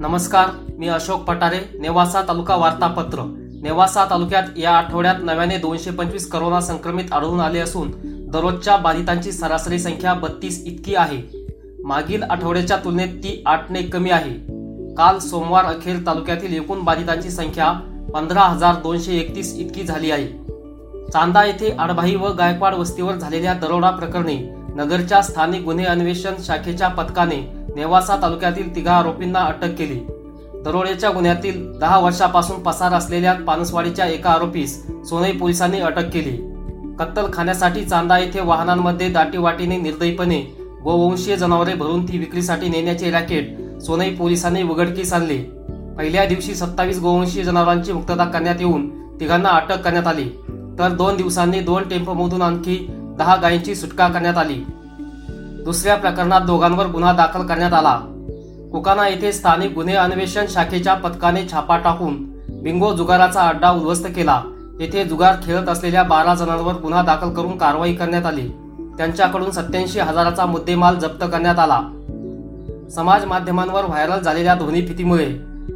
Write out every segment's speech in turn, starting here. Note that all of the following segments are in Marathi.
नमस्कार मी अशोक पटारे नेवासा तालुका वार्तापत्र. नेवासा तालुक्यात या आठवड्यात नव्याने दोनशे पंचवीस करोना संक्रमित आढळून आले असून दररोजच्या बाधितांची सरासरी संख्या बत्तीस इतकी आहे. मागील आठवड्याच्या तुलनेत ती आठने कमी आहे. काल सोमवार अखेर तालुक्यातील एकूण बाधितांची संख्या पंधरा हजार दोनशे एकतीस इतकी झाली आहे. चांदा येथे आडभाई व गायकवाड वस्तीवर झालेल्या दरोडा प्रकरणी नगरच्या स्थानिक गुन्हे अन्वेषण शाखेच्या पथकाने नेवासा तालुक्यातील तिघा आरोपींना अटक केली. दरोड्याच्या गुन्ह्यातील दहा वर्षापासून पसार असलेल्या पानसवाडीच्या एका आरोपीस सोनई पोलिसांनी अटक केली. कत्तलखान्यासाठी चांदा येथे वाहनांमध्ये दाटीवाटीने निर्दयीपणे गोवंशीय जनावरे भरून ती विक्रीसाठी नेण्याचे रॅकेट सोनई पोलिसांनी उघडकीस आणले. पहिल्या दिवशी सत्तावीस गोवंशीय जनावरांची मुक्तता करण्यात येऊन तिघांना अटक करण्यात आली. तर दोन दिवसांनी दोन टेम्पोमधून आणखी दहा गायींची सुटका करण्यात आली. दुसऱ्या प्रकरणात दोघांवर गुन्हा दाखल करण्यात आला. कोकाना येथे स्थानिक गुन्हे अन्वेषण शाखेच्या पथकाने छापा टाकून बिंगो जुगाराचा अड्डा उद्ध्वस्त केला. येथे जुगार खेळत असलेल्या बारा जणांवर गुन्हा दाखल करून कारवाई करण्यात आली. त्यांच्याकडून सत्याऐंशी हजाराचा मुद्देमाल जप्त करण्यात आला. समाज माध्यमांवर व्हायरल झालेल्या ध्वनी फितीमुळे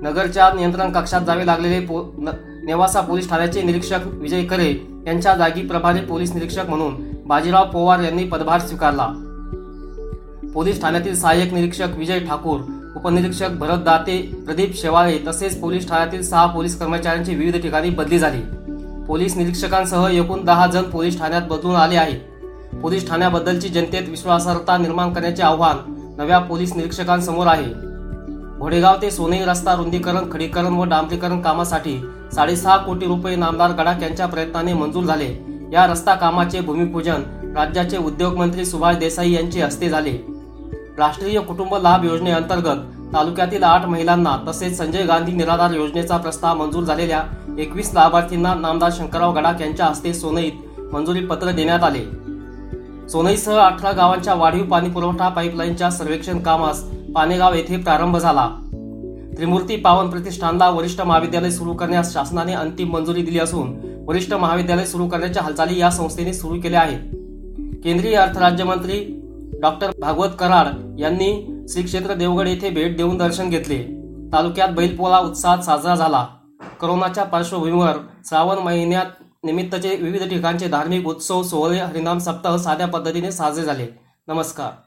नगरच्या नियंत्रण कक्षात जावे लागलेले पो न- नेवासा पोलीस ठाण्याचे निरीक्षक विजय करे यांच्या जागी प्रभारी पोलीस निरीक्षक म्हणून बाजीराव पोवार यांनी पदभार स्वीकारला. पोलीस ठाण्यातील सहाय्यक निरीक्षक विजय ठाकूर उपनिरीक्षक भरत दाते प्रदीप शेवाळे तसेच पोलीस ठाण्यातील सहा पोलीस कर्मचाऱ्यांची विविध ठिकाणी बदली झाली. पोलीस निरीक्षकांसह एकूण दहा जण पोलीस ठाण्यात बदलून आले आहे पोलीस ठाण्याबद्दलची जनतेत विश्वासार्हता निर्माण करण्याचे आव्हान नव्या पोलीस निरीक्षकांसमोर आहे. घोडेगाव ते सोनई रस्ता रुंदीकरण खडीकरण व डांबरीकरण कामासाठी साडेसहा कोटी रुपये नामदार गडाख यांच्या प्रयत्नाने मंजूर झाले. या रस्ता कामाचे भूमिपूजन राज्याचे उद्योग मंत्री सुभाष देसाई यांचे हस्ते झाले. राष्ट्रीय कुटुंब लाभ योजनेअंतर्गत तालुक्यातील आठ महिलांना तसेच संजय गांधी निराधार योजनेचा प्रस्ताव मंजूर झालेल्या एकवीस लाभार्थींना नामदार शंकरराव गडाख यांच्या हस्ते सोनईत मंजुरी पत्र देण्यात आले. सोनईसह अठरा गावांच्या वाढीव पाणी पुरवठा पाईपलाईनच्या सर्वेक्षण कामास पानेगाव येथे प्रारंभ झाला. त्रिमूर्ती पावन प्रतिष्ठानला वरिष्ठ महाविद्यालय सुरू करण्यास शासनाने अंतिम मंजुरी दिली असून वरिष्ठ महाविद्यालय सुरू करण्याच्या हालचाली या संस्थेने सुरू केल्या आहेत. केंद्रीय अर्थ राज्यमंत्री डॉक्टर भागवत कराड यांनी श्री क्षेत्र देवगड येथे भेट देऊन दर्शन घेतले. तालुक्यात बैलपोळा उत्साहात साजरा झाला. करोनाच्या पार्श्वभूमीवर श्रावण महिन्यात निमित्तचे विविध ठिकाणचे धार्मिक उत्सव सोहळे हरिनाम सप्ताह साध्या पद्धतीने साजरे झाले. नमस्कार.